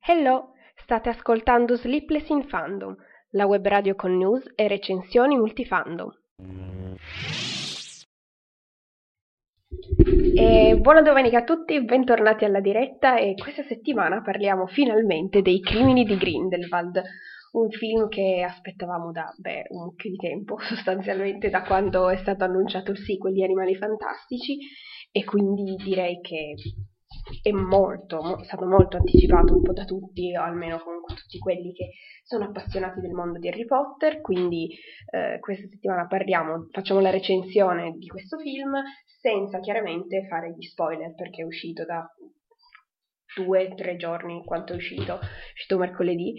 Hello, state ascoltando Sleepless in Fandom, la web radio con news e recensioni multifandom. E buona domenica a tutti, bentornati alla diretta e questa settimana parliamo finalmente dei crimini di Grindelwald, un film che aspettavamo da beh, un mucchio di tempo, sostanzialmente da quando è stato annunciato il sequel di Animali Fantastici e quindi direi che è molto, è stato molto anticipato un po' da tutti, o almeno comunque tutti quelli che sono appassionati del mondo di Harry Potter, quindi eh, questa settimana parliamo, facciamo la recensione di questo film senza chiaramente fare gli spoiler perché è uscito da due, tre giorni quanto è uscito, è uscito mercoledì.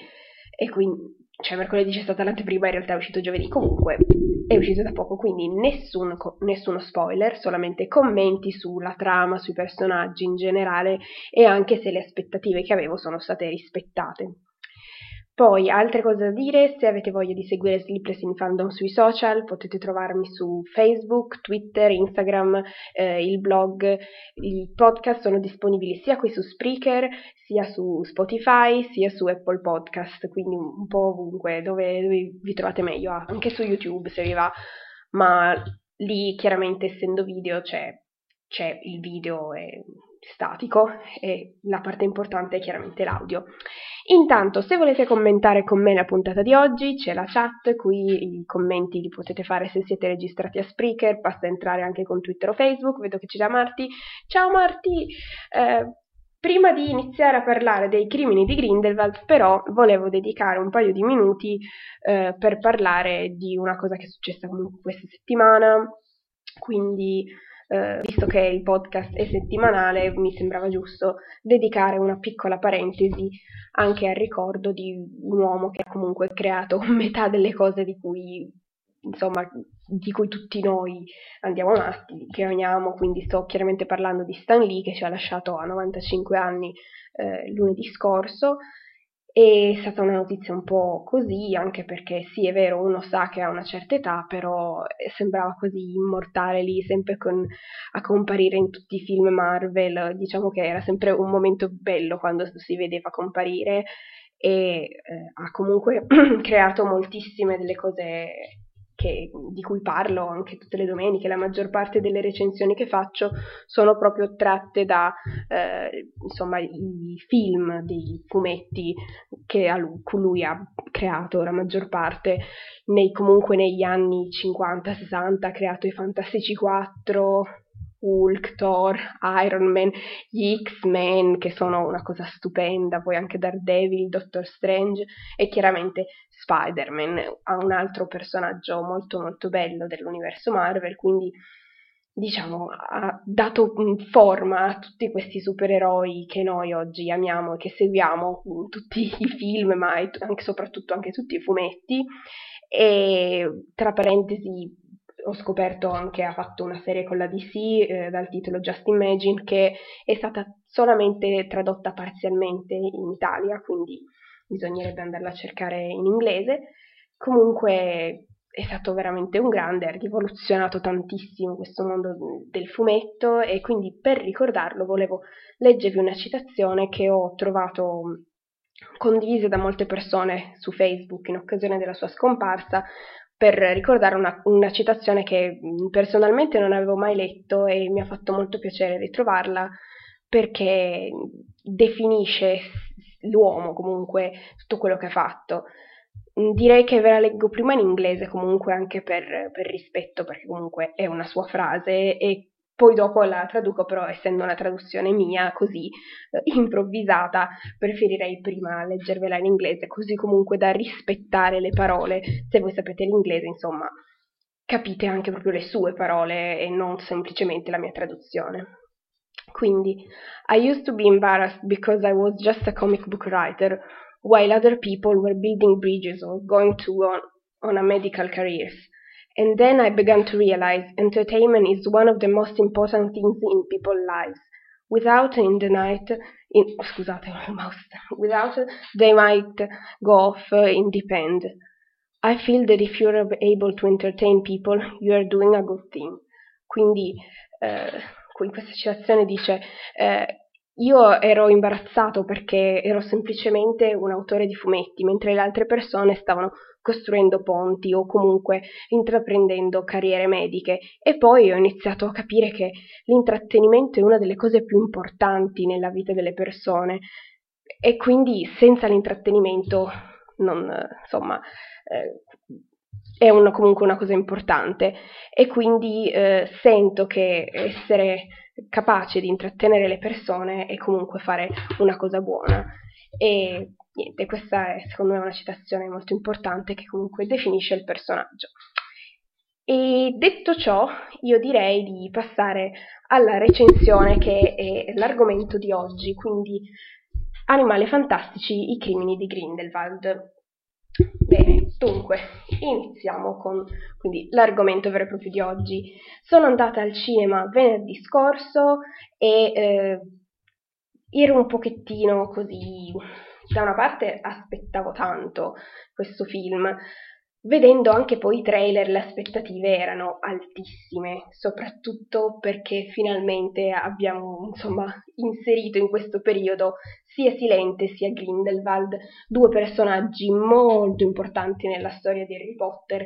E quindi cioè mercoledì c'è stata l'anteprima, in realtà è uscito giovedì, comunque è uscito da poco, quindi nessun, nessuno spoiler, solamente commenti sulla trama, sui personaggi in generale e anche se le aspettative che avevo sono state rispettate. Poi, altre cose da dire, se avete voglia di seguire Sleepless in Fandom sui social, potete trovarmi su Facebook, Twitter, Instagram, eh, il blog, i podcast sono disponibili sia qui su Spreaker, sia su Spotify, sia su Apple Podcast, quindi un po' ovunque, dove, dove vi trovate meglio, ah, anche su YouTube se vi va, ma lì chiaramente essendo video c'è, c'è il video statico e la parte importante è chiaramente l'audio. Intanto, se volete commentare con me la puntata di oggi, c'è la chat, qui i commenti li potete fare se siete registrati a Spreaker, basta entrare anche con Twitter o Facebook, vedo che c'è già Marti. Ciao Marti! Eh, prima di iniziare a parlare dei crimini di Grindelwald, però, volevo dedicare un paio di minuti eh, per parlare di una cosa che è successa comunque questa settimana, quindi eh, visto che il podcast è settimanale, mi sembrava giusto dedicare una piccola parentesi anche al ricordo di un uomo che ha comunque creato metà delle cose di cui, insomma, di cui tutti noi andiamo matti, che amiamo, quindi sto chiaramente parlando di Stan Lee che ci ha lasciato a 95 anni eh, lunedì scorso è stata una notizia un po' così, anche perché sì, è vero, uno sa che ha una certa età, però sembrava così immortale lì, sempre con, a comparire in tutti i film Marvel. Diciamo che era sempre un momento bello quando si vedeva comparire e eh, ha comunque creato moltissime delle cose che, di cui parlo anche tutte le domeniche, la maggior parte delle recensioni che faccio sono proprio tratte da eh, insomma, i film, dei fumetti che lui, lui ha creato, la maggior parte, nei, comunque negli anni 50-60 ha creato i Fantastici 4, Hulk, Thor, Iron Man, gli X-Men che sono una cosa stupenda, poi anche Daredevil, Doctor Strange e chiaramente Spider-Man, un altro personaggio molto molto bello dell'universo Marvel, quindi diciamo ha dato forma a tutti questi supereroi che noi oggi amiamo e che seguiamo in tutti i film, ma anche soprattutto anche tutti i fumetti. E tra parentesi ho scoperto anche, ha fatto una serie con la DC eh, dal titolo Just Imagine che è stata solamente tradotta parzialmente in Italia, quindi bisognerebbe andarla a cercare in inglese. Comunque è stato veramente un grande, ha rivoluzionato tantissimo questo mondo del fumetto e quindi per ricordarlo volevo leggervi una citazione che ho trovato condivisa da molte persone su Facebook in occasione della sua scomparsa, per ricordare una, una, citazione che personalmente non avevo mai letto e mi ha fatto molto piacere ritrovarla perché definisce l'uomo comunque tutto quello che ha fatto. Direi che ve la leggo prima in inglese comunque anche per, per rispetto perché comunque è una sua frase e poi dopo la traduco, però essendo una traduzione mia, così eh, improvvisata, preferirei prima leggervela in inglese, così comunque da rispettare le parole, se voi sapete l'inglese, insomma, capite anche proprio le sue parole e non semplicemente la mia traduzione. Quindi, I used to be embarrassed because I was just a comic book writer, while other people were building bridges or going to on, on a medical careers. And then I began to realize entertainment is one of the most important things in people's lives. Without in the night, in, scusate, almost, without they might go off uh, independent. I feel that if you're able to entertain people, you are doing a good thing. Quindi, eh, in questa citazione dice eh, io ero imbarazzato perché ero semplicemente un autore di fumetti, mentre le altre persone stavano costruendo ponti o comunque intraprendendo carriere mediche. E poi ho iniziato a capire che l'intrattenimento è una delle cose più importanti nella vita delle persone. E quindi senza l'intrattenimento non, insomma, eh, è una, comunque una cosa importante. E quindi eh, sento che essere capace di intrattenere le persone e comunque fare una cosa buona. E niente, questa è secondo me una citazione molto importante che comunque definisce il personaggio. E detto ciò, io direi di passare alla recensione che è l'argomento di oggi, quindi Animali fantastici, i crimini di Grindelwald. Dunque, iniziamo con quindi, l'argomento vero e proprio di oggi. Sono andata al cinema venerdì scorso e eh, ero un pochettino così... Da una parte aspettavo tanto questo film, Vedendo anche poi i trailer le aspettative erano altissime, soprattutto perché finalmente abbiamo insomma inserito in questo periodo sia Silente sia Grindelwald, due personaggi molto importanti nella storia di Harry Potter.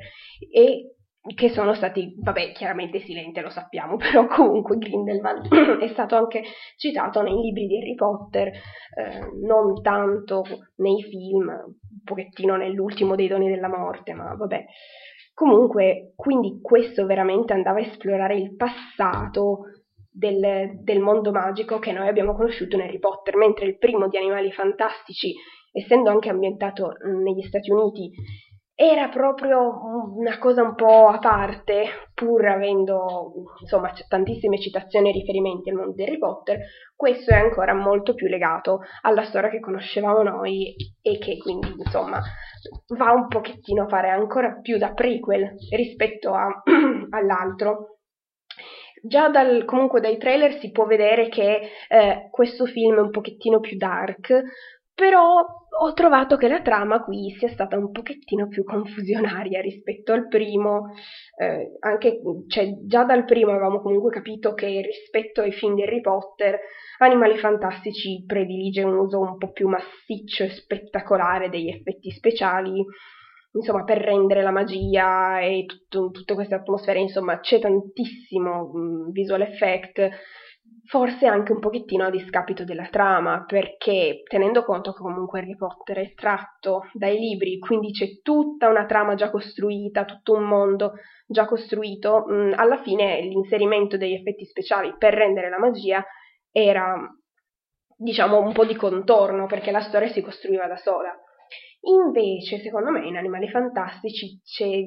E che sono stati, vabbè, chiaramente Silente lo sappiamo, però comunque Grindelwald è stato anche citato nei libri di Harry Potter, eh, non tanto nei film, un pochettino nell'ultimo dei doni della morte, ma vabbè. Comunque, quindi questo veramente andava a esplorare il passato del, del mondo magico che noi abbiamo conosciuto in Harry Potter, mentre il primo di Animali Fantastici, essendo anche ambientato negli Stati Uniti, era proprio una cosa un po' a parte, pur avendo insomma tantissime citazioni e riferimenti al mondo di Harry Potter, questo è ancora molto più legato alla storia che conoscevamo noi e che quindi insomma va un pochettino a fare ancora più da prequel rispetto a, all'altro. Già dal, comunque dai trailer si può vedere che eh, questo film è un pochettino più dark, però ho trovato che la trama qui sia stata un pochettino più confusionaria rispetto al primo, eh, anche cioè, già dal primo avevamo comunque capito che rispetto ai film di Harry Potter Animali Fantastici predilige un uso un po' più massiccio e spettacolare degli effetti speciali, insomma per rendere la magia e tutto, tutte queste atmosfere, insomma c'è tantissimo mh, visual effect forse anche un pochettino a discapito della trama, perché tenendo conto che comunque Harry Potter è tratto dai libri, quindi c'è tutta una trama già costruita, tutto un mondo già costruito, mh, mm, alla fine l'inserimento degli effetti speciali per rendere la magia era, diciamo, un po' di contorno, perché la storia si costruiva da sola. Invece, secondo me, in Animali Fantastici c'è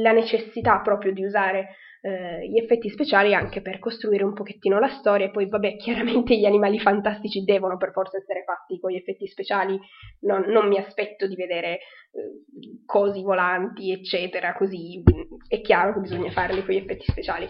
la necessità proprio di usare eh, gli effetti speciali anche per costruire un pochettino la storia e poi vabbè chiaramente gli animali fantastici devono per forza essere fatti con gli effetti speciali non, non mi aspetto di vedere eh, cosi volanti eccetera così è chiaro che bisogna farli con gli effetti speciali.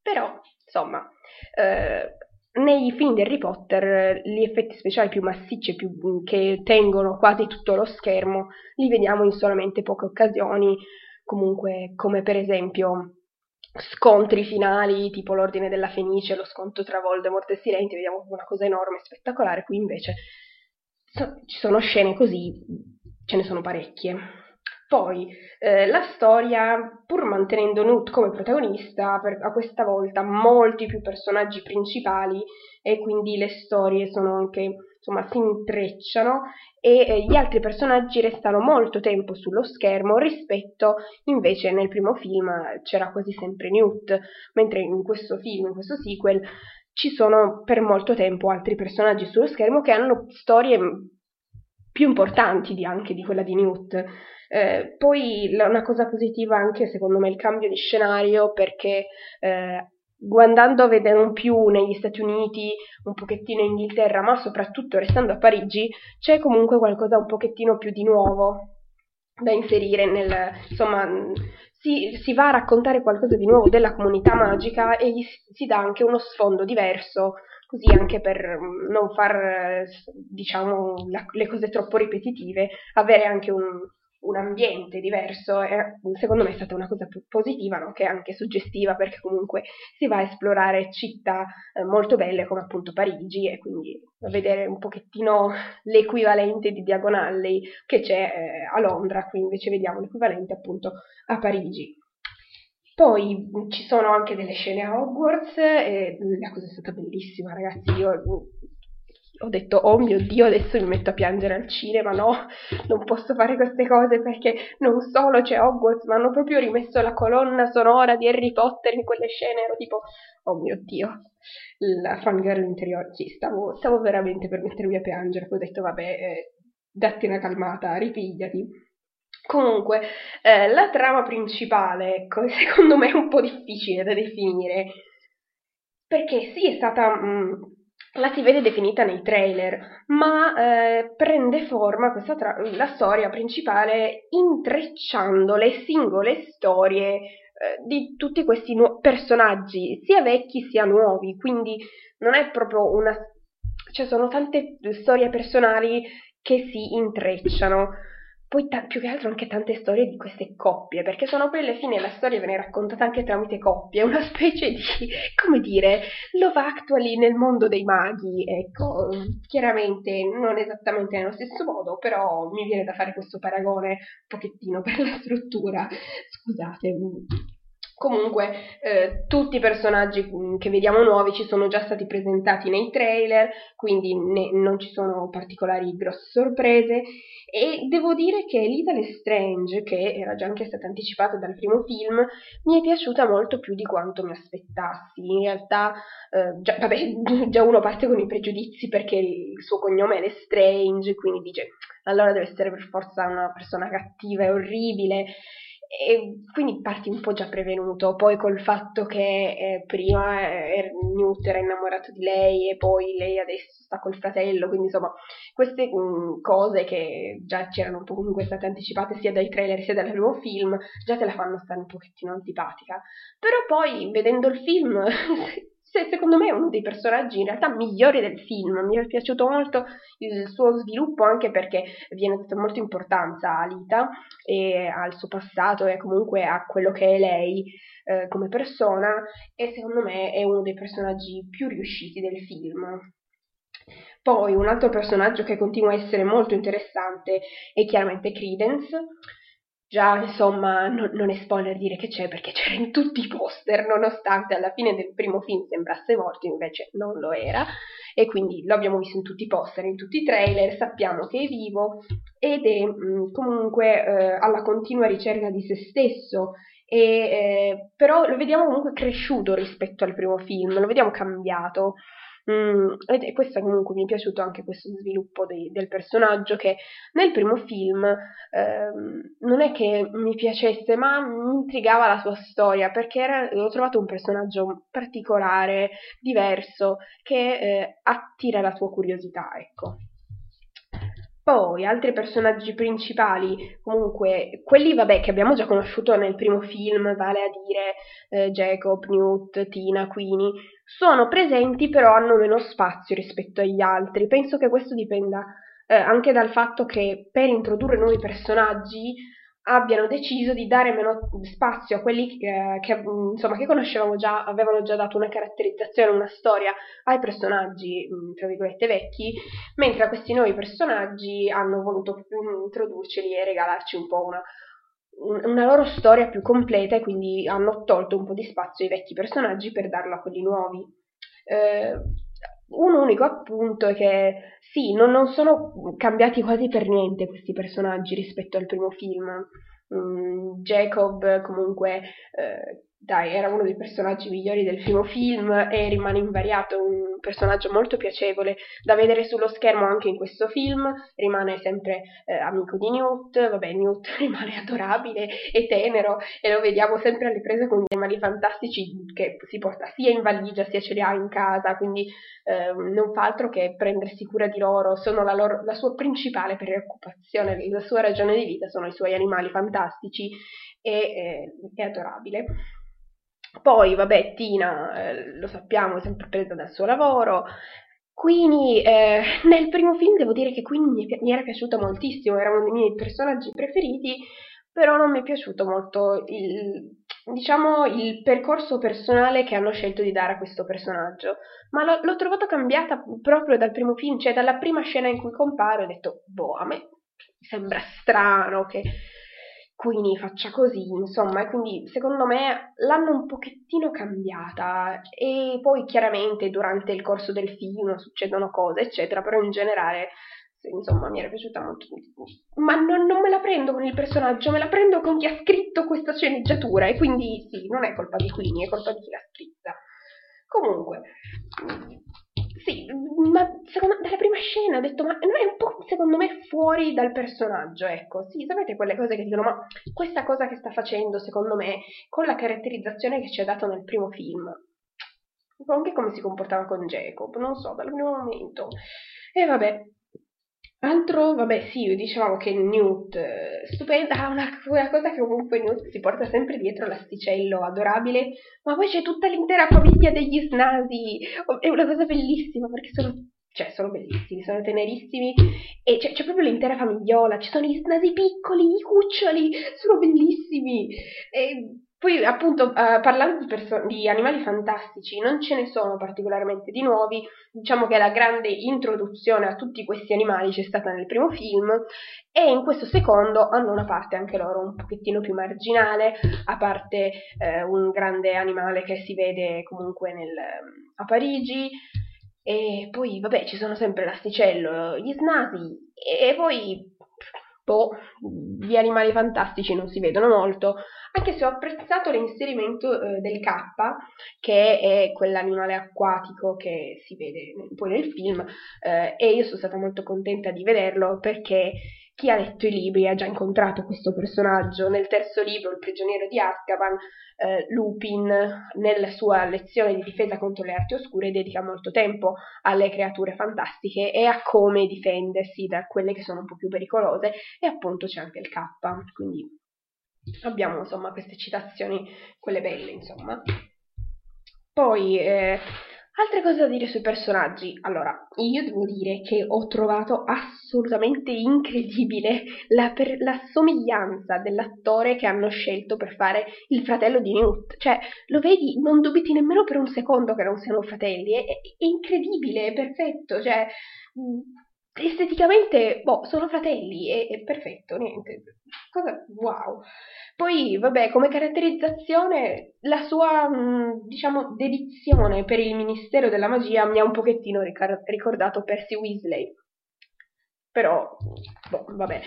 Però insomma eh, nei film di Harry Potter gli effetti speciali più massicci più, che tengono quasi tutto lo schermo li vediamo in solamente poche occasioni comunque come per esempio scontri finali tipo l'Ordine della Fenice, lo scontro tra Voldemort e Silenti, vediamo una cosa enorme, spettacolare, qui invece so, ci sono scene così, ce ne sono parecchie. Poi eh, la storia, pur mantenendo Newt come protagonista, per, a questa volta molti più personaggi principali e quindi le storie sono anche insomma si intrecciano e eh, gli altri personaggi restano molto tempo sullo schermo rispetto invece nel primo film c'era quasi sempre Newt, mentre in questo film, in questo sequel, ci sono per molto tempo altri personaggi sullo schermo che hanno storie più importanti di, anche di quella di Newt. Eh, poi una cosa positiva anche secondo me il cambio di scenario perché eh, andando a vedere un più negli Stati Uniti, un pochettino in Inghilterra, ma soprattutto restando a Parigi, c'è comunque qualcosa un pochettino più di nuovo da inserire nel, insomma, si, si va a raccontare qualcosa di nuovo della comunità magica e gli si dà anche uno sfondo diverso, così anche per non far, diciamo, la, le cose troppo ripetitive, avere anche un, un ambiente diverso e secondo me è stata una cosa più positiva, no? che anche suggestiva perché comunque si va a esplorare città eh, molto belle come appunto Parigi e quindi vedere un pochettino l'equivalente di Diagonale che c'è eh, a Londra, qui invece vediamo l'equivalente appunto a Parigi. Poi ci sono anche delle scene a Hogwarts e la cosa è stata bellissima, ragazzi. Io ho detto, oh mio Dio, adesso mi metto a piangere al cinema, no, non posso fare queste cose perché non solo c'è Hogwarts, ma hanno proprio rimesso la colonna sonora di Harry Potter in quelle scene, ero tipo, oh mio Dio, la fangirl interiore, sì, stavo, stavo veramente per mettermi a piangere, ho detto, vabbè, eh, datti una calmata, ripigliati. Comunque, eh, la trama principale, ecco, secondo me è un po' difficile da definire, perché sì, è stata... Mh, mm, la si vede definita nei trailer, ma eh, prende forma tra- la storia principale intrecciando le singole storie eh, di tutti questi nu- personaggi, sia vecchi sia nuovi, quindi non è proprio una... cioè sono tante storie personali che si intrecciano poi ta- più che altro anche tante storie di queste coppie, perché sono poi alla fine la storia viene raccontata anche tramite coppie, una specie di, come dire, love actually nel mondo dei maghi, ecco, chiaramente non esattamente nello stesso modo, però mi viene da fare questo paragone un pochettino per la struttura, scusate. Comunque, eh, tutti i personaggi mm, che vediamo nuovi ci sono già stati presentati nei trailer, quindi ne, non ci sono particolari grosse sorprese. E devo dire che Little Strange, che era già anche stata anticipata dal primo film, mi è piaciuta molto più di quanto mi aspettassi. In realtà, eh, già, vabbè, già uno parte con i pregiudizi perché il suo cognome è Lestrange, quindi dice allora deve essere per forza una persona cattiva e orribile e quindi parti un po' già prevenuto, poi col fatto che eh, prima eh, Newt era innamorato di lei e poi lei adesso sta col fratello, quindi insomma queste mh, mm, cose che già c'erano un po' comunque state anticipate sia dai trailer sia dal nuovo film, già te la fanno stare un pochettino antipatica, però poi vedendo il film secondo me è uno dei personaggi in realtà migliori del film. Mi è piaciuto molto il suo sviluppo anche perché viene data molta importanza a Lita e al suo passato e comunque a quello che è lei eh, come persona e secondo me è uno dei personaggi più riusciti del film. Poi un altro personaggio che continua a essere molto interessante è chiaramente Credence Già, insomma, non, non, è spoiler dire che c'è perché c'era in tutti i poster, nonostante alla fine del primo film sembrasse morto, invece non lo era, e quindi lo abbiamo visto in tutti i poster, in tutti i trailer, sappiamo che è vivo ed è mh, mm, comunque eh, alla continua ricerca di se stesso, e, eh, però lo vediamo comunque cresciuto rispetto al primo film, lo vediamo cambiato. Mm, ed questo comunque mi è piaciuto anche questo sviluppo dei, del personaggio che nel primo film ehm, non è che mi piacesse ma mi intrigava la sua storia perché era, l'ho trovato un personaggio particolare, diverso, che eh, attira la tua curiosità, ecco. Poi altri personaggi principali, comunque quelli vabbè che abbiamo già conosciuto nel primo film, vale a dire eh, Jacob, Newt, Tina, Queenie, sono presenti però hanno meno spazio rispetto agli altri. Penso che questo dipenda eh, anche dal fatto che per introdurre nuovi personaggi abbiano deciso di dare meno spazio a quelli che, che, insomma, che conoscevamo già, avevano già dato una caratterizzazione, una storia ai personaggi, tra virgolette, vecchi, mentre a questi nuovi personaggi hanno voluto introdurceli e regalarci un po' una, una loro storia più completa e quindi hanno tolto un po' di spazio ai vecchi personaggi per darlo a quelli nuovi. Eh, un unico appunto è che sì, non, non, sono cambiati quasi per niente questi personaggi rispetto al primo film. Mm, Jacob comunque eh, dai, era uno dei personaggi migliori del primo film e rimane invariato, un personaggio molto piacevole da vedere sullo schermo anche in questo film, rimane sempre eh, amico di Newt, vabbè Newt rimane adorabile e tenero e lo vediamo sempre alle prese con gli animali fantastici che si porta sia in valigia sia ce li ha in casa, quindi eh, non fa altro che prendersi cura di loro, sono la, loro, la sua principale preoccupazione, la sua ragione di vita sono i suoi animali fantastici e eh, è adorabile. Poi, vabbè, Tina, eh, lo sappiamo, è sempre presa dal suo lavoro, Queenie, eh, nel primo film devo dire che Queenie mi, mi era piaciuta moltissimo, era uno dei miei personaggi preferiti, però non mi è piaciuto molto il, diciamo, il percorso personale che hanno scelto di dare a questo personaggio. Ma l'ho, l'ho trovato cambiata proprio dal primo film, cioè dalla prima scena in cui compare ho detto, boh, a me sembra strano che Queenie faccia così, insomma, e quindi secondo me l'hanno un pochettino cambiata e poi chiaramente durante il corso del film succedono cose, eccetera, però in generale, insomma, mi era piaciuta molto. Ma non, non me la prendo con il personaggio, me la prendo con chi ha scritto questa sceneggiatura e quindi sì, non è colpa di Queenie, è colpa di chi l'ha scritta. Comunque, sì, ma secondo, dalla prima scena ho detto, ma non è un po' secondo me fuori dal personaggio, ecco. Sì, sapete quelle cose che dicono, ma questa cosa che sta facendo, secondo me, con la caratterizzazione che ci ha dato nel primo film, anche come si comportava con Jacob, non so, dal primo momento. E vabbè, Altro, vabbè, sì, dicevamo che Newt, eh, stupenda, una, una, cosa che comunque Newt si porta sempre dietro l'asticello adorabile, ma poi c'è tutta l'intera famiglia degli snasi, è una cosa bellissima perché sono, cioè, sono bellissimi, sono tenerissimi e c'è, c'è proprio l'intera famigliola, ci sono gli snasi piccoli, i cuccioli, sono bellissimi. E poi, appunto, uh, parlando di, perso- di, animali fantastici, non ce ne sono particolarmente di nuovi. Diciamo che la grande introduzione a tutti questi animali c'è stata nel primo film e in questo secondo hanno una parte anche loro un pochettino più marginale, a parte eh, un grande animale che si vede comunque nel, a Parigi. E poi, vabbè, ci sono sempre l'asticello, gli snasi e poi boh, di animali fantastici non si vedono molto, anche se ho apprezzato l'inserimento eh, del K, che è quell'animale acquatico che si vede poi nel film, eh, e io sono stata molto contenta di vederlo perché chi ha letto i libri ha già incontrato questo personaggio. Nel terzo libro, Il prigioniero di Azkaban, eh, Lupin, nella sua lezione di difesa contro le arti oscure, dedica molto tempo alle creature fantastiche e a come difendersi da quelle che sono un po' più pericolose. E appunto c'è anche il K, quindi abbiamo insomma queste citazioni, quelle belle insomma. Poi eh, Altre cose da dire sui personaggi. Allora, io devo dire che ho trovato assolutamente incredibile la, per, la somiglianza dell'attore che hanno scelto per fare il fratello di Newt. Cioè, lo vedi, non dubiti nemmeno per un secondo che non siano fratelli. È, è incredibile, è perfetto. Cioè, esteticamente, boh, sono fratelli, è, è perfetto, niente. Cosa, wow. Poi, vabbè, come caratterizzazione, la sua, diciamo, dedizione per il Ministero della Magia mi ha un pochettino ricar- ricordato Percy Weasley. Però, boh, vabbè,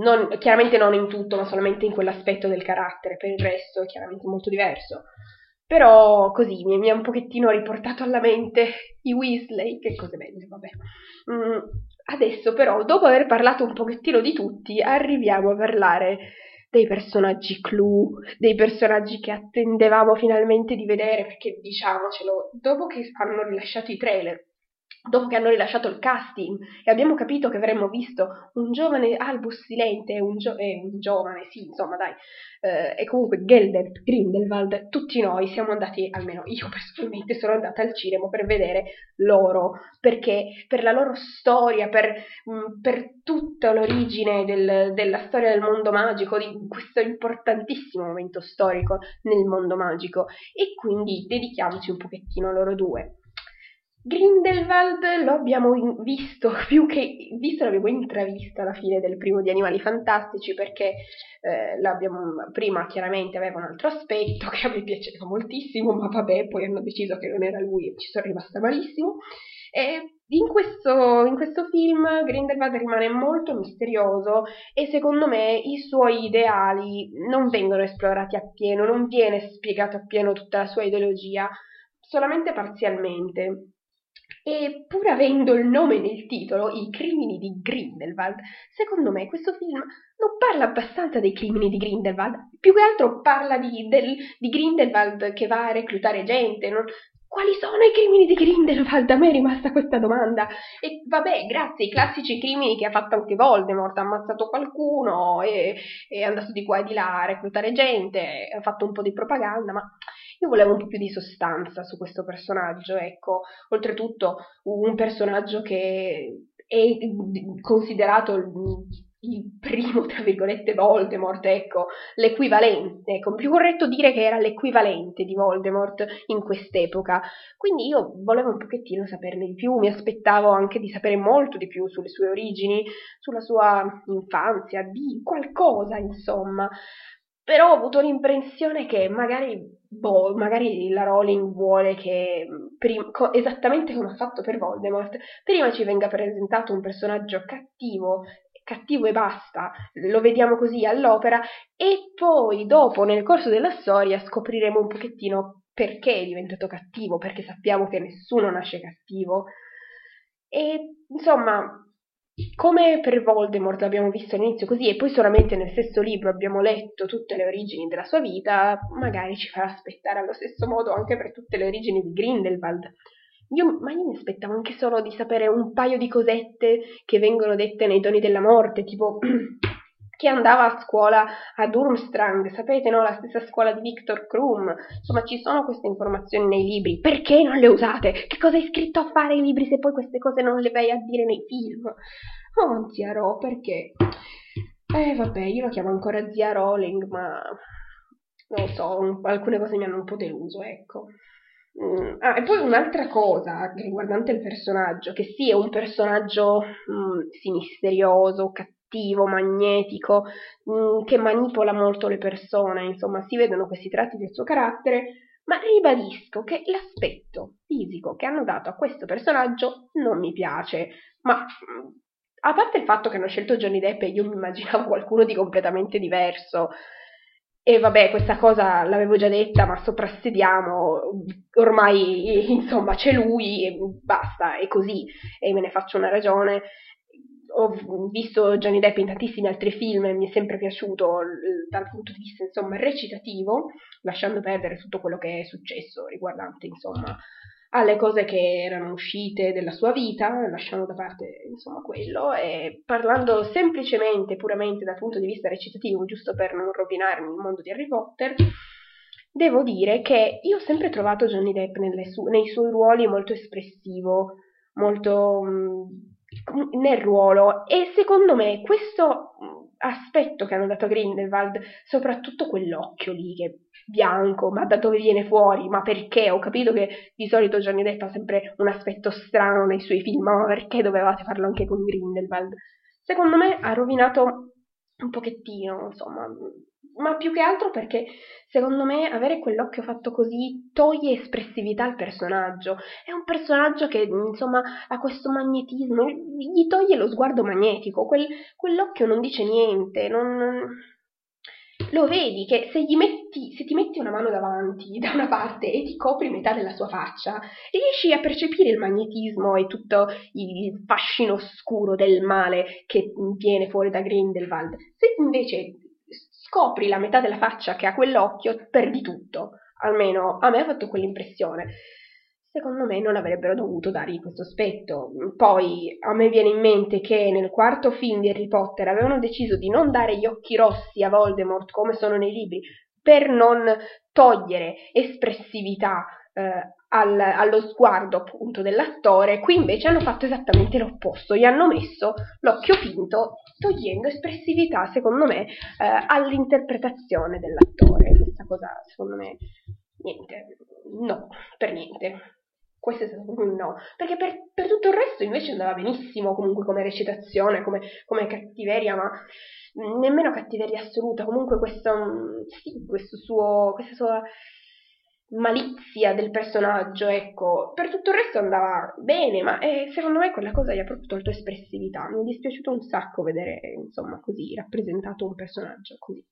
non, chiaramente non in tutto, ma solamente in quell'aspetto del carattere, per il resto è chiaramente molto diverso. Però così mi, mi ha un pochettino riportato alla mente i Weasley, che cose belle, vabbè. Mm, adesso però, dopo aver parlato un pochettino di tutti, arriviamo a parlare dei personaggi clou, dei personaggi che attendevamo finalmente di vedere, perché diciamocelo, dopo che hanno rilasciato i trailer, dopo che hanno rilasciato il casting e abbiamo capito che avremmo visto un giovane Albus Silente un, gio- eh, un giovane, sì, insomma, dai, eh, e comunque Geldert Grindelwald, tutti noi siamo andati, almeno io personalmente sono andata al cinema per vedere loro, perché per la loro storia, per, mh, mm, per tutta l'origine del, della storia del mondo magico, di questo importantissimo momento storico nel mondo magico, e quindi dedichiamoci un pochettino a loro due. Grindelwald lo abbiamo visto, più che visto l'abbiamo intravisto alla fine del primo di Animali Fantastici perché eh, prima chiaramente aveva un altro aspetto che a me piaceva moltissimo, ma vabbè, poi hanno deciso che non era lui e ci sono rimasta malissimo. E in questo, in questo film Grindelwald rimane molto misterioso e secondo me i suoi ideali non vengono esplorati appieno, non viene spiegato appieno tutta la sua ideologia, solamente parzialmente. E pur avendo il nome nel titolo, I crimini di Grindelwald, secondo me questo film non parla abbastanza dei crimini di Grindelwald, più che altro parla di, del, di Grindelwald che va a reclutare gente, non, quali sono i crimini di Grindelwald? A me è rimasta questa domanda. E vabbè, grazie ai classici crimini che ha fatto anche Voldemort, ha ammazzato qualcuno, e, è andato di qua e di là a reclutare gente, ha fatto un po' di propaganda, ma io volevo un po' più di sostanza su questo personaggio, ecco. Oltretutto, un personaggio che è considerato il primo, tra virgolette, Voldemort, ecco, l'equivalente, ecco, più corretto dire che era l'equivalente di Voldemort in quest'epoca. Quindi io volevo un pochettino saperne di più, mi aspettavo anche di sapere molto di più sulle sue origini, sulla sua infanzia, di qualcosa, insomma. Però ho avuto l'impressione che magari, boh, magari la Rowling vuole che, prim- co- esattamente come ha fatto per Voldemort, prima ci venga presentato un personaggio cattivo cattivo e basta, lo vediamo così all'opera e poi dopo nel corso della storia scopriremo un pochettino perché è diventato cattivo, perché sappiamo che nessuno nasce cattivo. E insomma, come per Voldemort l'abbiamo visto all'inizio così e poi solamente nel stesso libro abbiamo letto tutte le origini della sua vita, magari ci farà aspettare allo stesso modo anche per tutte le origini di Grindelwald. Io, ma io mi aspettavo anche solo di sapere un paio di cosette che vengono dette nei doni della morte, tipo che andava a scuola a Durmstrang, sapete, no? La stessa scuola di Victor Krum. Insomma, ci sono queste informazioni nei libri. Perché non le usate? Che cosa hai scritto a fare i libri se poi queste cose non le vai a dire nei film? Oh, zia Ro, perché? Eh, vabbè, io lo chiamo ancora zia Rowling, ma non so, alcune cose mi hanno un po' deluso, ecco. Mm, ah, e poi un'altra cosa riguardante il personaggio, che sì, è un personaggio mm, sì, misterioso, cattivo, magnetico, mm, che manipola molto le persone, insomma, si vedono questi tratti del suo carattere, ma ribadisco che l'aspetto fisico che hanno dato a questo personaggio non mi piace, ma mm, a parte il fatto che hanno scelto Johnny Depp e io mi immaginavo qualcuno di completamente diverso, e vabbè, questa cosa l'avevo già detta, ma soprassediamo, ormai insomma c'è lui e basta, è così, e me ne faccio una ragione. Ho visto Johnny Depp in tantissimi altri film e mi è sempre piaciuto dal punto di vista insomma recitativo, lasciando perdere tutto quello che è successo riguardante insomma alle cose che erano uscite della sua vita, lasciando da parte insomma quello, e parlando semplicemente, puramente dal punto di vista recitativo, giusto per non rovinarmi il mondo di Harry Potter, devo dire che io ho sempre trovato Johnny Depp su- nei suoi ruoli molto espressivo, molto mh, mm, nel ruolo, e secondo me questo aspetto che hanno dato a Grindelwald, soprattutto quell'occhio lì che è bianco, ma da dove viene fuori? Ma perché? Ho capito che di solito Johnny Depp ha sempre un aspetto strano nei suoi film, ma perché dovevate farlo anche con Grindelwald? Secondo me ha rovinato un pochettino, insomma, ma più che altro perché secondo me avere quell'occhio fatto così toglie espressività al personaggio. È un personaggio che insomma ha questo magnetismo, gli toglie lo sguardo magnetico, Quel, quell'occhio non dice niente, non... Lo vedi che se, metti, se ti metti una mano davanti da una parte e ti copri metà della sua faccia, riesci a percepire il magnetismo e tutto il fascino oscuro del male che viene fuori da Grindelwald. Se invece scopri la metà della faccia che ha quell'occhio, perdi tutto. Almeno a me ha fatto quell'impressione. Secondo me non avrebbero dovuto dargli questo aspetto. Poi a me viene in mente che nel quarto film di Harry Potter avevano deciso di non dare gli occhi rossi a Voldemort come sono nei libri per non togliere espressività eh, al, allo sguardo appunto dell'attore, qui invece hanno fatto esattamente l'opposto, gli hanno messo l'occhio finto togliendo espressività secondo me eh, all'interpretazione dell'attore. Questa cosa secondo me niente, no, per niente. Questo è stato un no, perché per, per, tutto il resto invece andava benissimo comunque come recitazione, come, come cattiveria, ma nemmeno cattiveria assoluta, comunque questo, sì, questo suo, questa sua malizia del personaggio, ecco, per tutto il resto andava bene, ma eh, secondo me quella cosa gli ha proprio tolto espressività. Mi è dispiaciuto un sacco vedere, insomma, così rappresentato un personaggio così.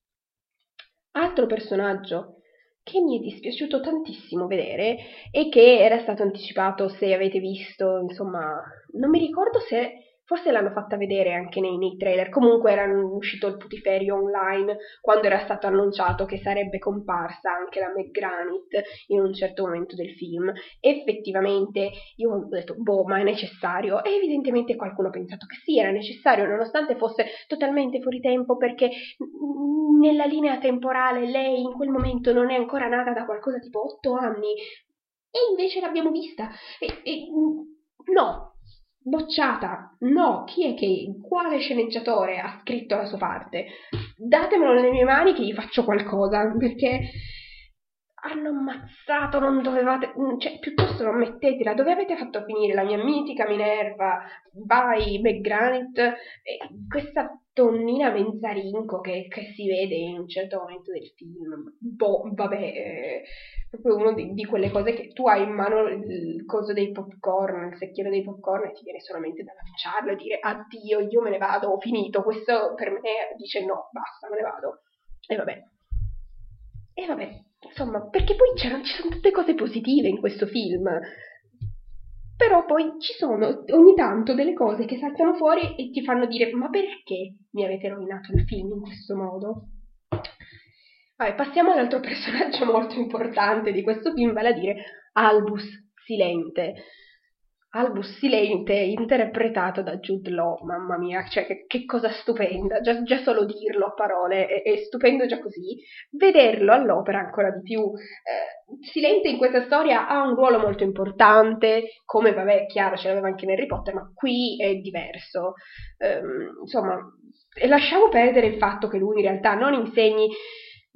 Altro personaggio che mi è dispiaciuto tantissimo vedere e che era stato anticipato se avete visto, insomma, non mi ricordo se Forse l'hanno fatta vedere anche nei, nei trailer. Comunque era uscito il putiferio online quando era stato annunciato che sarebbe comparsa anche la McGranit in un certo momento del film. Effettivamente io ho detto, boh, ma è necessario? E evidentemente qualcuno ha pensato che sì, era necessario, nonostante fosse totalmente fuori tempo, perché nella linea temporale lei in quel momento non è ancora nata da qualcosa tipo otto anni. E invece l'abbiamo vista. E, e no, bocciata. No, chi è che, quale sceneggiatore ha scritto la sua parte? Datemelo nelle mie mani che gli faccio qualcosa, perché hanno ammazzato, non dovevate, cioè piuttosto non mettetela, dove avete fatto finire la mia mitica Minerva, by McGranit, questa donnina Menzarinco che, che, si vede in un certo momento del film. Boh, vabbè, eh, proprio una di, di, quelle cose che tu hai in mano il coso dei popcorn, il secchiere dei popcorn e ti viene solamente da lanciarlo e dire addio, io me ne vado, ho finito. Questo per me dice no, basta, me ne vado. E vabbè. E vabbè, insomma, perché poi ci sono tutte cose positive in questo film però poi ci sono ogni tanto delle cose che saltano fuori e ti fanno dire ma perché mi avete rovinato il film in questo modo? Vabbè, passiamo all'altro personaggio molto importante di questo film, vale a dire Albus Silente. Albus Silente interpretato da Jude Law, mamma mia, cioè che, che cosa stupenda, già, già, solo dirlo a parole è, è, stupendo già così, vederlo all'opera ancora di più. Eh, Silente in questa storia ha un ruolo molto importante, come vabbè, chiaro, ce l'aveva anche in Harry Potter, ma qui è diverso. Eh, insomma, lasciamo perdere il fatto che lui in realtà non insegni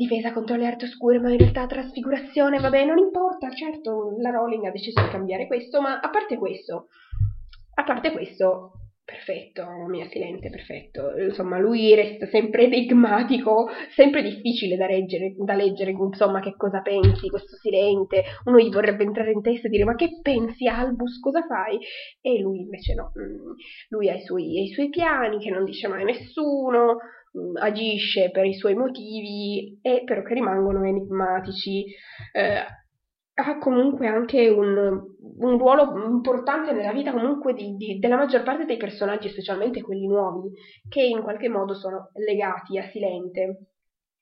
difesa contro le arti oscure, ma in realtà trasfigurazione, vabbè, non importa, certo, la Rowling ha deciso di cambiare questo, ma a parte questo, a parte questo, perfetto, mia silente, perfetto, insomma, lui resta sempre enigmatico, sempre difficile da leggere, da leggere, insomma, che cosa pensi, questo silente, uno gli vorrebbe entrare in testa e dire, ma che pensi Albus, cosa fai? E lui invece no, mm, lui ha i suoi, ha i suoi piani che non dice mai nessuno, Mm, agisce per i suoi motivi e però che rimangono enigmatici. Eh, ha comunque anche un, un, ruolo importante nella vita comunque di, di, della maggior parte dei personaggi, specialmente quelli nuovi, che in qualche modo sono legati a Silente,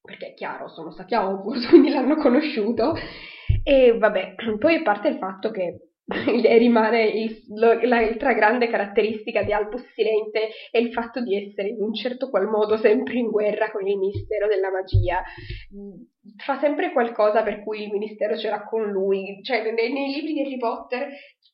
perché è chiaro, sono stati a Hogwarts, quindi l'hanno conosciuto, e vabbè, poi a parte il fatto che rimane il, lo, l'altra grande caratteristica di Albus Silente è il fatto di essere in un certo qual modo sempre in guerra con il Ministero della Magia. Fa sempre qualcosa per cui il Ministero ce l'ha con lui. Cioè, nei, nei libri di Harry Potter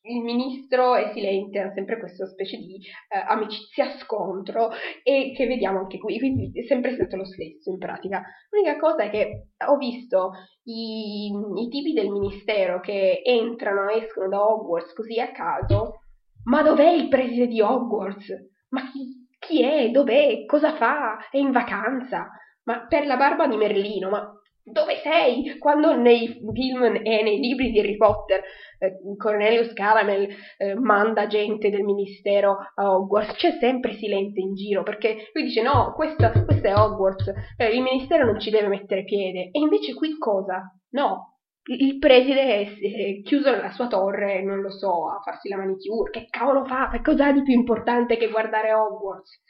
il ministro è silente, ha sempre questa specie di eh, amicizia scontro e che vediamo anche qui, quindi è sempre stato lo stesso in pratica. L'unica cosa è che ho visto i, i tipi del ministero che entrano e escono da Hogwarts così a caso, ma dov'è il preside di Hogwarts? Ma chi, chi è? Dov'è? Cosa fa? È in vacanza? Ma per la barba di Merlino, ma dove sei? Quando nei film e nei libri di Harry Potter eh, Cornelius Caramel eh, manda gente del ministero a Hogwarts, c'è sempre silente in giro perché lui dice no, questa, questa è Hogwarts, eh, il ministero non ci deve mettere piede. E invece qui cosa? No, il preside è chiuso nella sua torre, non lo so, a farsi la manicure. Che cavolo fa? Cos'ha di più importante che guardare Hogwarts?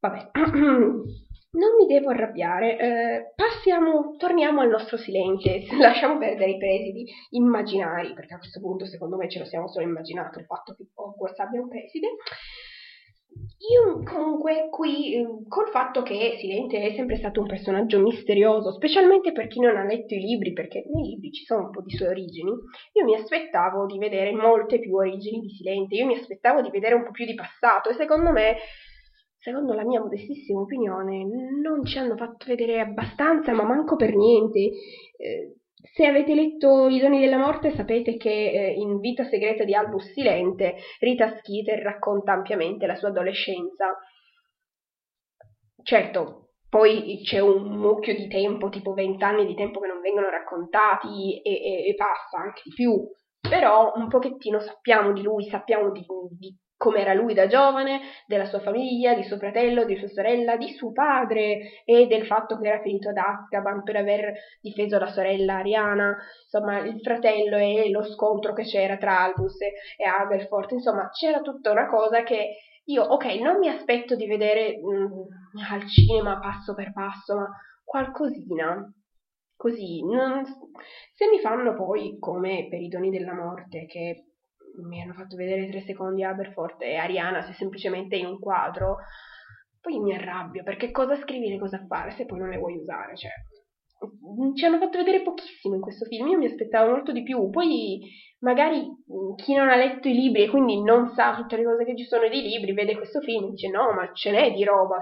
Vabbè. Non mi devo arrabbiare, eh, passiamo, torniamo al nostro silente, lasciamo perdere i presidi immaginari, perché a questo punto secondo me ce lo siamo solo immaginato il fatto che Hogwarts abbia un preside. Io comunque qui, eh, col fatto che Silente è sempre stato un personaggio misterioso, specialmente per chi non ha letto i libri, perché nei libri ci sono un po' di sue origini, io mi aspettavo di vedere molte più origini di Silente, io mi aspettavo di vedere un po' più di passato e secondo me secondo la mia modestissima opinione, non ci hanno fatto vedere abbastanza, ma manco per niente. Eh, se avete letto I doni della morte sapete che eh, in Vita segreta di Albus Silente Rita Skeeter racconta ampiamente la sua adolescenza. Certo, poi c'è un mucchio di tempo, tipo vent'anni di tempo che non vengono raccontati e, e, e, passa anche di più, però un pochettino sappiamo di lui, sappiamo di, di come era lui da giovane, della sua famiglia, di suo fratello, di sua sorella, di suo padre e del fatto che era finito ad Azkaban per aver difeso la sorella Ariana, insomma il fratello e lo scontro che c'era tra Albus e Aberforth, insomma c'era tutta una cosa che io, ok, non mi aspetto di vedere mh, mm, al cinema passo per passo, ma qualcosina, così. Non, se mi fanno poi, come per i doni della morte, che mi hanno fatto vedere tre secondi Aberforth e Ariana se semplicemente in un quadro, poi mi arrabbio, perché cosa scrivere cosa fare se poi non le vuoi usare, cioè ci hanno fatto vedere pochissimo in questo film, io mi aspettavo molto di più, poi magari mm, chi non ha letto i libri e quindi non sa tutte le cose che ci sono nei libri, vede questo film e dice no, ma ce n'è di roba.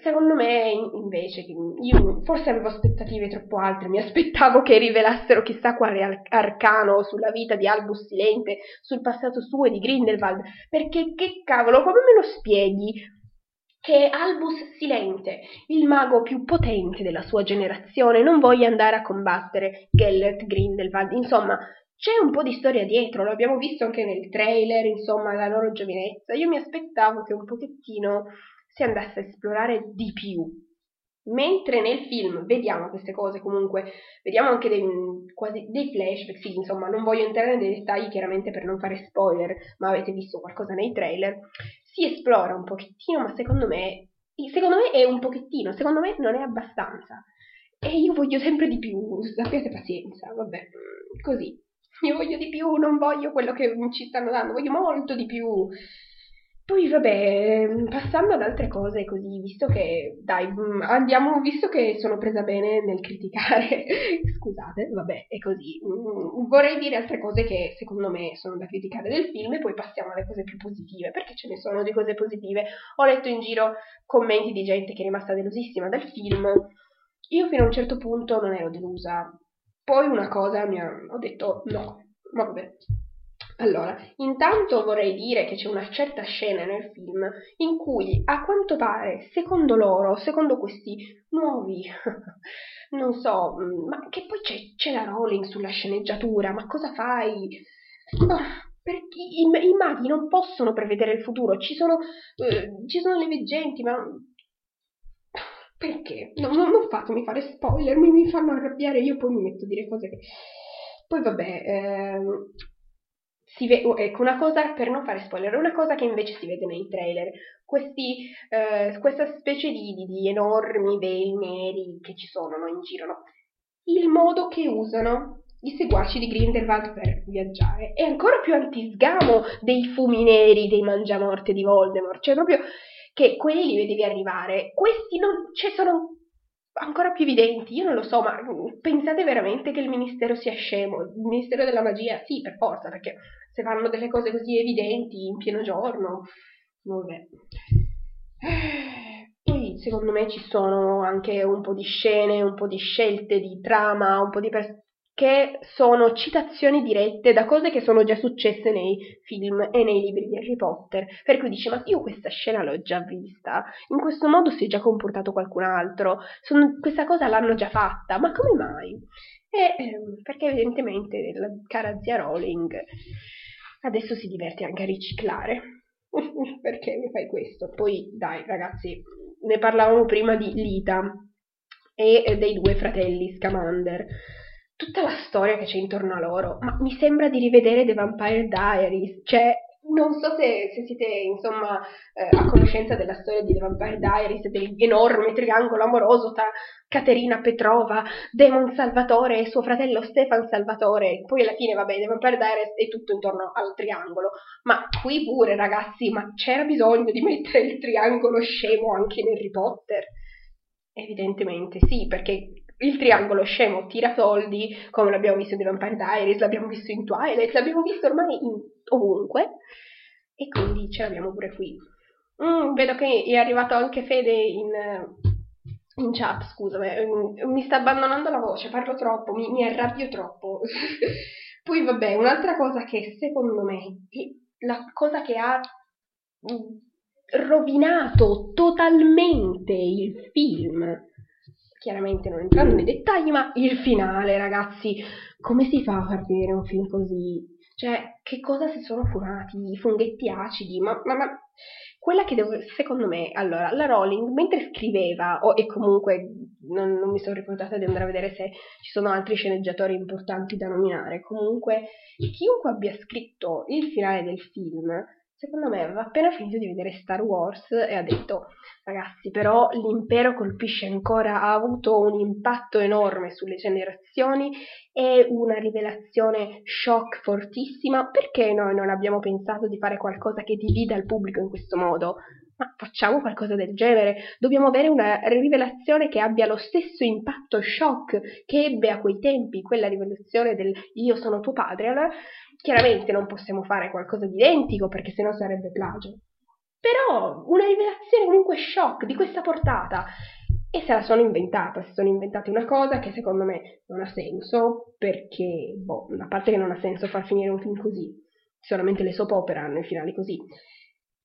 Secondo me invece, io forse avevo aspettative troppo alte, mi aspettavo che rivelassero chissà quale arcano sulla vita di Albus Silente, sul passato suo e di Grindelwald, perché che cavolo, come me lo spieghi? che Albus Silente, il mago più potente della sua generazione, non voglia andare a combattere Gellert Grindelwald. Insomma, c'è un po' di storia dietro, lo abbiamo visto anche nel trailer, insomma, la loro giovinezza. Io mi aspettavo che un pochettino si andasse a esplorare di più. Mentre nel film vediamo queste cose, comunque, vediamo anche dei, quasi, dei flashback, sì, insomma, non voglio entrare nei dettagli chiaramente per non fare spoiler, ma avete visto qualcosa nei trailer si esplora un pochettino, ma secondo me, secondo me è un pochettino, secondo me non è abbastanza. E io voglio sempre di più, abbiate pazienza, vabbè, così. Io voglio di più, non voglio quello che ci stanno dando, voglio molto di più. Poi vabbè, passando ad altre cose così, visto che, dai, mm, andiamo, visto che sono presa bene nel criticare, scusate, vabbè, è così. Mm, vorrei dire altre cose che secondo me sono da criticare del film e poi passiamo alle cose più positive, perché ce ne sono di cose positive. Ho letto in giro commenti di gente che è rimasta delusissima dal film. Io fino a un certo punto non ero delusa. Poi una cosa mi ha, ho detto no, vabbè, allora, intanto vorrei dire che c'è una certa scena nel film in cui, a quanto pare, secondo loro, secondo questi nuovi, non so, mm, ma che poi c'è, c'è la Rowling sulla sceneggiatura, ma cosa fai? Oh, perché i, i, maghi non possono prevedere il futuro, ci sono, eh, ci sono le veggenti, ma perché? No, no, non fatemi fare spoiler, mi, mi, fanno arrabbiare, io poi mi metto a dire cose che... Poi vabbè, ehm, ve- oh, ecco, una cosa, per non fare spoiler, una cosa che invece si vede nei trailer, questi, eh, questa specie di, di, di, enormi veli neri che ci sono no, in giro, no? il modo che usano i seguaci di Grindelwald per viaggiare è ancora più antisgamo dei fumi neri dei mangiamorte di Voldemort, cioè proprio che quelli li vedevi arrivare, questi non, cioè sono ancora più evidenti. Io non lo so, ma pensate veramente che il ministero sia scemo? Il ministero della magia, sì, per forza, perché se fanno delle cose così evidenti in pieno giorno, vabbè. Poi secondo me ci sono anche un po' di scene, un po' di scelte di trama, un po' di pers- che sono citazioni dirette da cose che sono già successe nei film e nei libri di Harry Potter. Per cui dici, ma io questa scena l'ho già vista, in questo modo si è già comportato qualcun altro, sono, questa cosa l'hanno già fatta, ma come mai? E, eh, perché evidentemente la cara zia Rowling adesso si diverte anche a riciclare. perché mi fai questo? Poi dai ragazzi, ne parlavamo prima di Lita e dei due fratelli Scamander tutta la storia che c'è intorno a loro, ma mi sembra di rivedere The Vampire Diaries, cioè non so se, se siete insomma eh, a conoscenza della storia di The Vampire Diaries, dell'enorme triangolo amoroso tra Caterina Petrova, Demon Salvatore e suo fratello Stefan Salvatore, poi alla fine vabbè The Vampire Diaries è tutto intorno al triangolo, ma qui pure ragazzi, ma c'era bisogno di mettere il triangolo scemo anche in Harry Potter? Evidentemente sì, perché il triangolo scemo tira soldi, come l'abbiamo visto in The Vampire Diaries, l'abbiamo visto in Twilight, l'abbiamo visto ormai in, ovunque, e quindi ce l'abbiamo pure qui. Mm, vedo che è arrivato anche Fede in, in chat, scusami, mm, mi sta abbandonando la voce, parlo troppo, mi, mi arrabbio troppo. Poi vabbè, un'altra cosa che secondo me, la cosa che ha mm, rovinato totalmente il film, chiaramente non entrando nei dettagli, ma il finale, ragazzi, come si fa a far vedere un film così? Cioè, che cosa si sono fumati? I funghetti acidi? Ma, ma, ma quella che devo, secondo me, allora, la Rowling, mentre scriveva, oh, e comunque non, non, mi sono ricordata di andare a vedere se ci sono altri sceneggiatori importanti da nominare, comunque, chiunque abbia scritto il finale del film, secondo me aveva appena finito di vedere Star Wars e ha detto ragazzi però l'impero colpisce ancora, ha avuto un impatto enorme sulle generazioni, è una rivelazione shock fortissima, perché noi non abbiamo pensato di fare qualcosa che divida il pubblico in questo modo? Ma facciamo qualcosa del genere, dobbiamo avere una rivelazione che abbia lo stesso impatto shock che ebbe a quei tempi quella rivelazione del io sono tuo padre, allora chiaramente non possiamo fare qualcosa di identico perché sennò sarebbe plagio. Però una rivelazione comunque shock di questa portata e se la sono inventata, si sono inventati una cosa che secondo me non ha senso, perché, boh, a parte che non ha senso far finire un film così, solamente le soap opera hanno i finali così,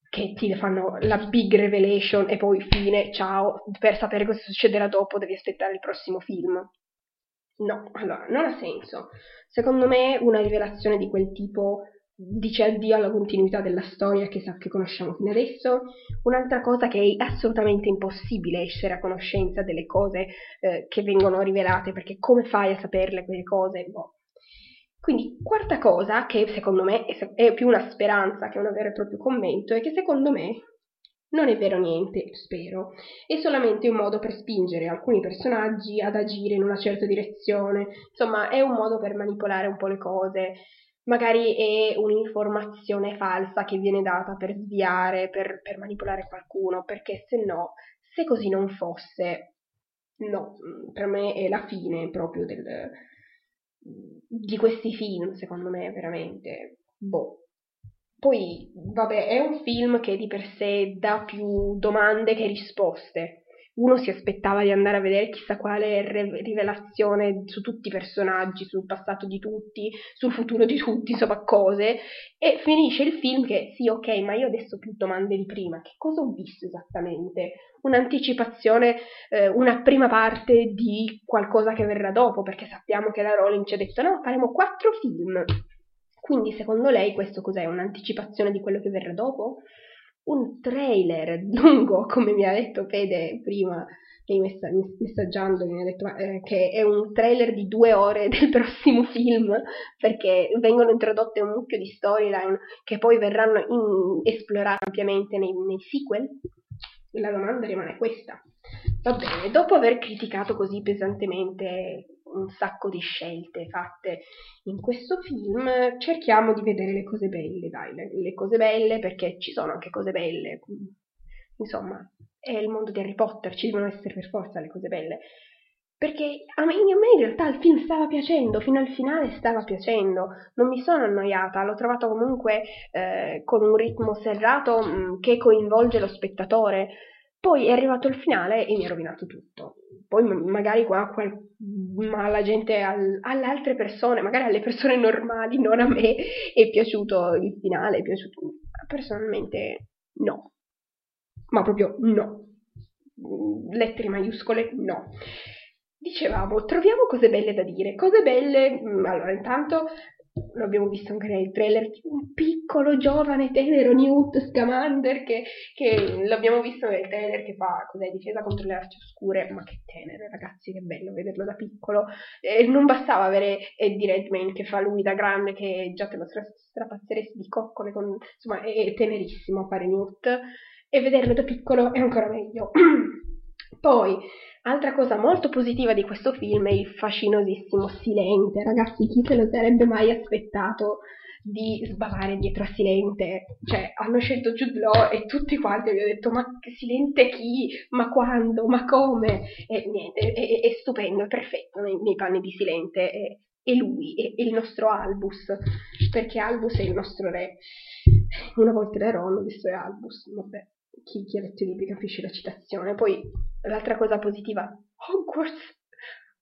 che ti fanno la big revelation e poi fine, ciao, per sapere cosa succederà dopo devi aspettare il prossimo film. No, allora, non ha senso. Secondo me una rivelazione di quel tipo dice addio alla continuità della storia che, sa, che conosciamo fino adesso. Un'altra cosa che è assolutamente impossibile essere a conoscenza delle cose eh, che vengono rivelate, perché come fai a saperle quelle cose? Boh. Quindi, quarta cosa, che secondo me è più una speranza che un vero e proprio commento, è che secondo me non è vero niente, spero, è solamente un modo per spingere alcuni personaggi ad agire in una certa direzione, insomma è un modo per manipolare un po' le cose, magari è un'informazione falsa che viene data per sviare, per, per manipolare qualcuno, perché se no, se così non fosse, no, per me è la fine proprio del, di questi film, secondo me, veramente. Boh. Poi, vabbè, è un film che di per sé dà più domande che risposte uno si aspettava di andare a vedere chissà quale re- rivelazione su tutti i personaggi, sul passato di tutti, sul futuro di tutti, insomma cose, e finisce il film che sì, ok, ma io adesso ho più domande di prima, che cosa ho visto esattamente? Un'anticipazione, eh, una prima parte di qualcosa che verrà dopo, perché sappiamo che la Rowling ci ha detto no, faremo quattro film. Quindi secondo lei questo cos'è? Un'anticipazione di quello che verrà dopo? un trailer lungo, come mi ha detto Fede prima, messa, messaggiando, mi ha detto eh, che è un trailer di due ore del prossimo film, perché vengono introdotte un mucchio di storyline che poi verranno in, esplorate ampiamente nei, nei sequel. La domanda rimane questa. Va bene, dopo aver criticato così pesantemente un sacco di scelte fatte in questo film, cerchiamo di vedere le cose belle, dai, le, le cose belle perché ci sono anche cose belle. Insomma, è il mondo di Harry Potter, ci devono essere per forza le cose belle. Perché a me, a me, in realtà il film stava piacendo, fino al finale stava piacendo, non mi sono annoiata, l'ho trovato comunque eh, con un ritmo serrato mh, mm, che coinvolge lo spettatore. Poi è arrivato il finale e mi ha rovinato tutto. Poi magari qua, qua ma alla gente, al, alle altre persone, magari alle persone normali, non a me, è piaciuto il finale, è piaciuto. Personalmente no. Ma proprio no. Lettere maiuscole no. Dicevamo, troviamo cose belle da dire. Cose belle, mm, allora intanto l'abbiamo visto anche nel trailer, un piccolo giovane tenero Newt Scamander che, che l'abbiamo visto nel trailer che fa cos'è, difesa contro le arti oscure, ma che tenero ragazzi, che bello vederlo da piccolo. E non bastava avere Eddie Redmayne che fa lui da grande, che già te lo stra- strapazzeresti di coccole, con, insomma è tenerissimo a fare Newt, e vederlo da piccolo è ancora meglio. Poi, altra cosa molto positiva di questo film è il fascinosissimo Silente. Ragazzi, chi se lo sarebbe mai aspettato di sbavare dietro a Silente? Cioè, hanno scelto Jude Law e tutti quanti abbiamo detto, ma Silente chi? Ma quando? Ma come? E niente, è, è, è stupendo, è perfetto nei, nei panni di Silente. È, è lui, è il nostro Albus, perché Albus è il nostro re. Una volta era Ron, adesso è Albus, vabbè chi, chi ha letto i libri capisce la citazione. Poi l'altra cosa positiva, Hogwarts.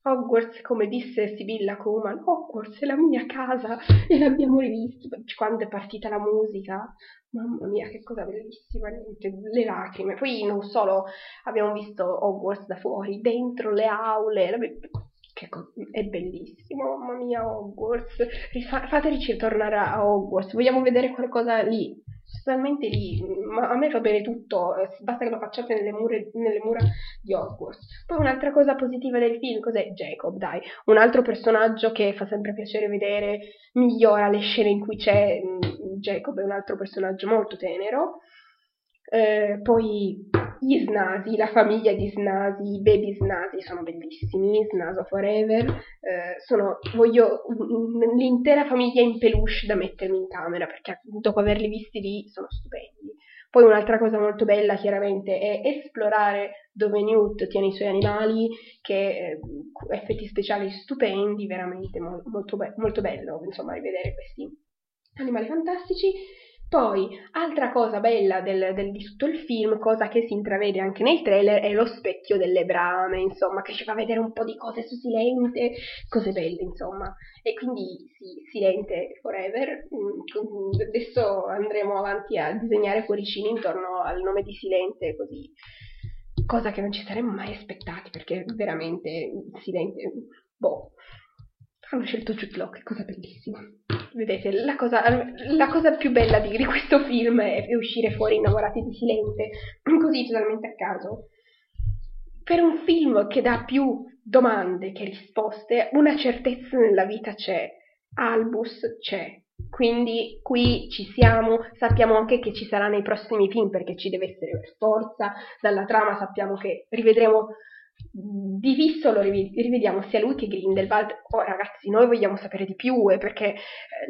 Hogwarts, come disse Sibilla Coman, Hogwarts è la mia casa e l'abbiamo rivisto. Quando è partita la musica, mamma mia, che cosa bellissima, le lacrime. Poi non solo abbiamo visto Hogwarts da fuori, dentro le aule, che è bellissimo, mamma mia, Hogwarts. Fateci tornare a Hogwarts, vogliamo vedere qualcosa lì totalmente lì, ma a me fa bene tutto, eh, basta che lo facciate nelle, mure, nelle mura di Hogwarts. Poi un'altra cosa positiva del film, cos'è? Jacob, dai, un altro personaggio che fa sempre piacere vedere, migliora le scene in cui c'è mm, Jacob, è un altro personaggio molto tenero. Eh, poi gli Snasi, la famiglia di Snasi, i baby Snasi sono bellissimi, Snaso Forever, eh, sono, voglio l'intera famiglia in peluche da mettermi in camera perché dopo averli visti lì sono stupendi. Poi un'altra cosa molto bella chiaramente è esplorare dove Newt tiene i suoi animali, che eh, effetti speciali stupendi, veramente mo- molto, be- molto bello insomma rivedere questi animali fantastici. Poi, altra cosa bella del, del, di tutto il film, cosa che si intravede anche nel trailer, è lo specchio delle brame, insomma, che ci fa vedere un po' di cose su Silente, cose belle, insomma. E quindi, sì, Silente forever. Mm, adesso andremo avanti a disegnare cuoricini intorno al nome di Silente, così. Cosa che non ci saremmo mai aspettati, perché veramente Silente, boh, hanno scelto Jude Law, che cosa bellissima. Vedete, la cosa, la cosa più bella di, di, questo film è uscire fuori innamorati di Silente, così totalmente a caso. Per un film che dà più domande che risposte, una certezza nella vita c'è. Albus c'è. Quindi qui ci siamo, sappiamo anche che ci sarà nei prossimi film perché ci deve essere per forza, dalla trama sappiamo che rivedremo di visto lo rivediamo sia lui che Grindelwald. Oh, ragazzi, noi vogliamo sapere di più eh, perché eh,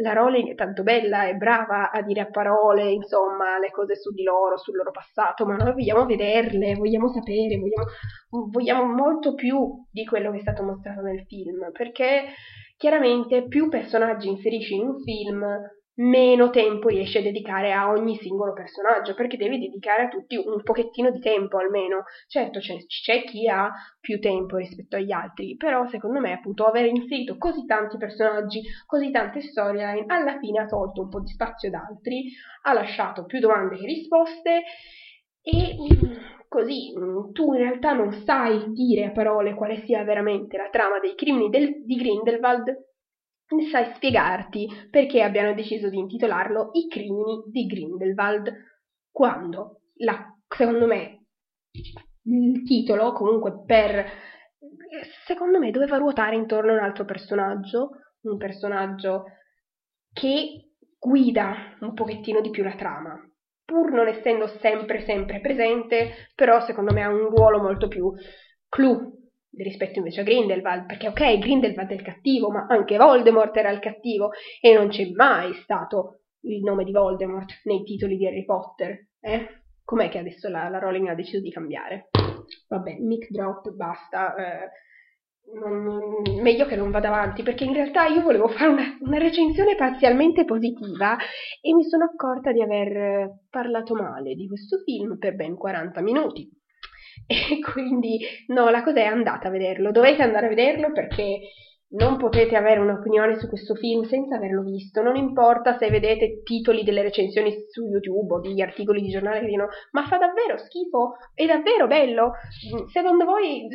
la Rowling è tanto bella, è brava a dire a parole, insomma, le cose su di loro, sul loro passato, ma noi vogliamo vederle, vogliamo sapere, vogliamo, vogliamo molto più di quello che è stato mostrato nel film, perché chiaramente più personaggi inserisci in un film, meno tempo riesci a dedicare a ogni singolo personaggio, perché devi dedicare a tutti un pochettino di tempo almeno. Certo c'è, c'è, chi ha più tempo rispetto agli altri, però secondo me appunto aver inserito così tanti personaggi, così tante storyline, alla fine ha tolto un po' di spazio ad altri, ha lasciato più domande che risposte e mm, così mm, tu in realtà non sai dire a parole quale sia veramente la trama dei crimini del, di Grindelwald sai spiegarti perché abbiano deciso di intitolarlo I crimini di Grindelwald, quando, la, secondo me, il titolo, comunque per... secondo me doveva ruotare intorno a un altro personaggio, un personaggio che guida un pochettino di più la trama, pur non essendo sempre sempre presente, però secondo me ha un ruolo molto più clou rispetto invece a Grindelwald, perché ok, Grindelwald è il cattivo, ma anche Voldemort era il cattivo e non c'è mai stato il nome di Voldemort nei titoli di Harry Potter, eh? Com'è che adesso la, la Rowling ha deciso di cambiare? Vabbè, mic drop, basta. Eh, non, meglio che non vada avanti, perché in realtà io volevo fare una, una, recensione parzialmente positiva e mi sono accorta di aver parlato male di questo film per ben 40 minuti. E quindi no, la cosa è andata a vederlo, dovete andare a vederlo perché non potete avere un'opinione su questo film senza averlo visto, non importa se vedete titoli delle recensioni su YouTube o degli articoli di giornale che dicono ma fa davvero schifo, è davvero bello, secondo voi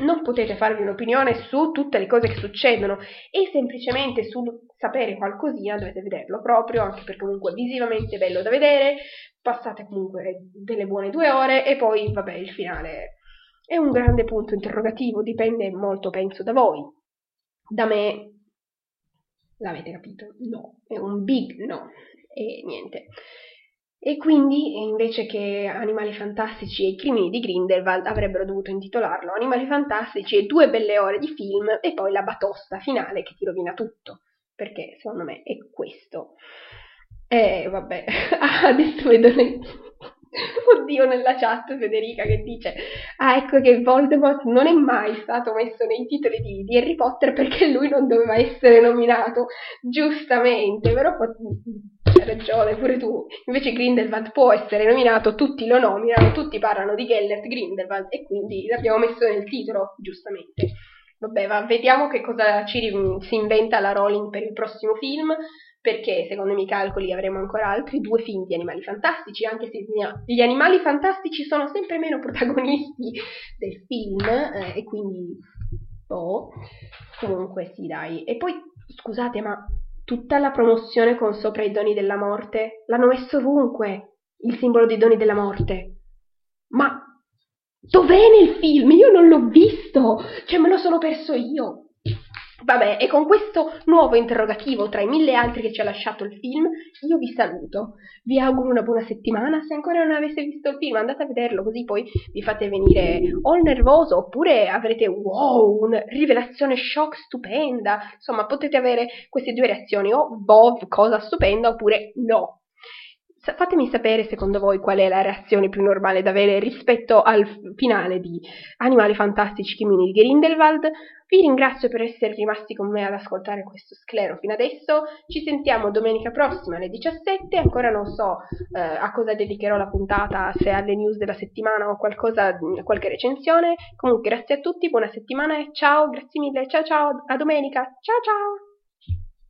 non potete farvi un'opinione su tutte le cose che succedono e semplicemente su sapere qualcosina dovete vederlo proprio, anche perché comunque visivamente è bello da vedere, passate comunque delle buone due ore e poi vabbè il finale è un grande punto interrogativo, dipende molto penso da voi. Da me l'avete capito? No, è un big no e niente. E quindi, invece che Animali Fantastici e i crimini di Grindelwald, avrebbero dovuto intitolarlo Animali Fantastici e due belle ore di film e poi la batosta finale che ti rovina tutto. Perché, secondo me, è questo. E vabbè, adesso vedo le... Oddio, nella chat Federica che dice Ah, ecco che Voldemort non è mai stato messo nei titoli di, di Harry Potter perché lui non doveva essere nominato, giustamente, però hai ragione, pure tu. Invece Grindelwald può essere nominato, tutti lo nominano, tutti parlano di Gellert Grindelwald e quindi l'abbiamo messo nel titolo, giustamente. Vabbè, va, vediamo che cosa ci, si inventa la Rowling per il prossimo film, perché secondo i miei calcoli avremo ancora altri due film di animali fantastici, anche se gli animali fantastici sono sempre meno protagonisti del film, eh, e quindi... Oh, comunque sì, dai. E poi, scusate, ma tutta la promozione con sopra i doni della morte. L'hanno messo ovunque, il simbolo dei doni della morte. Ma dov'è nel film? Io non l'ho visto, cioè me lo sono perso io. Vabbè, e con questo nuovo interrogativo tra i mille altri che ci ha lasciato il film, io vi saluto. Vi auguro una buona settimana. Se ancora non avete visto il film, andate a vederlo, così poi vi fate venire o nervoso oppure avrete wow, una rivelazione shock stupenda. Insomma, potete avere queste due reazioni, o boh, cosa stupenda, oppure no, Fatemi sapere secondo voi qual è la reazione più normale da avere rispetto al finale di Animali Fantastici Chimini di Grindelwald. Vi ringrazio per essere rimasti con me ad ascoltare questo sclero fino adesso. Ci sentiamo domenica prossima alle 17. Ancora non so eh, a cosa dedicherò la puntata, se alle news della settimana o qualcosa, qualche recensione. Comunque grazie a tutti, buona settimana e ciao, grazie mille, ciao ciao, a domenica, ciao ciao!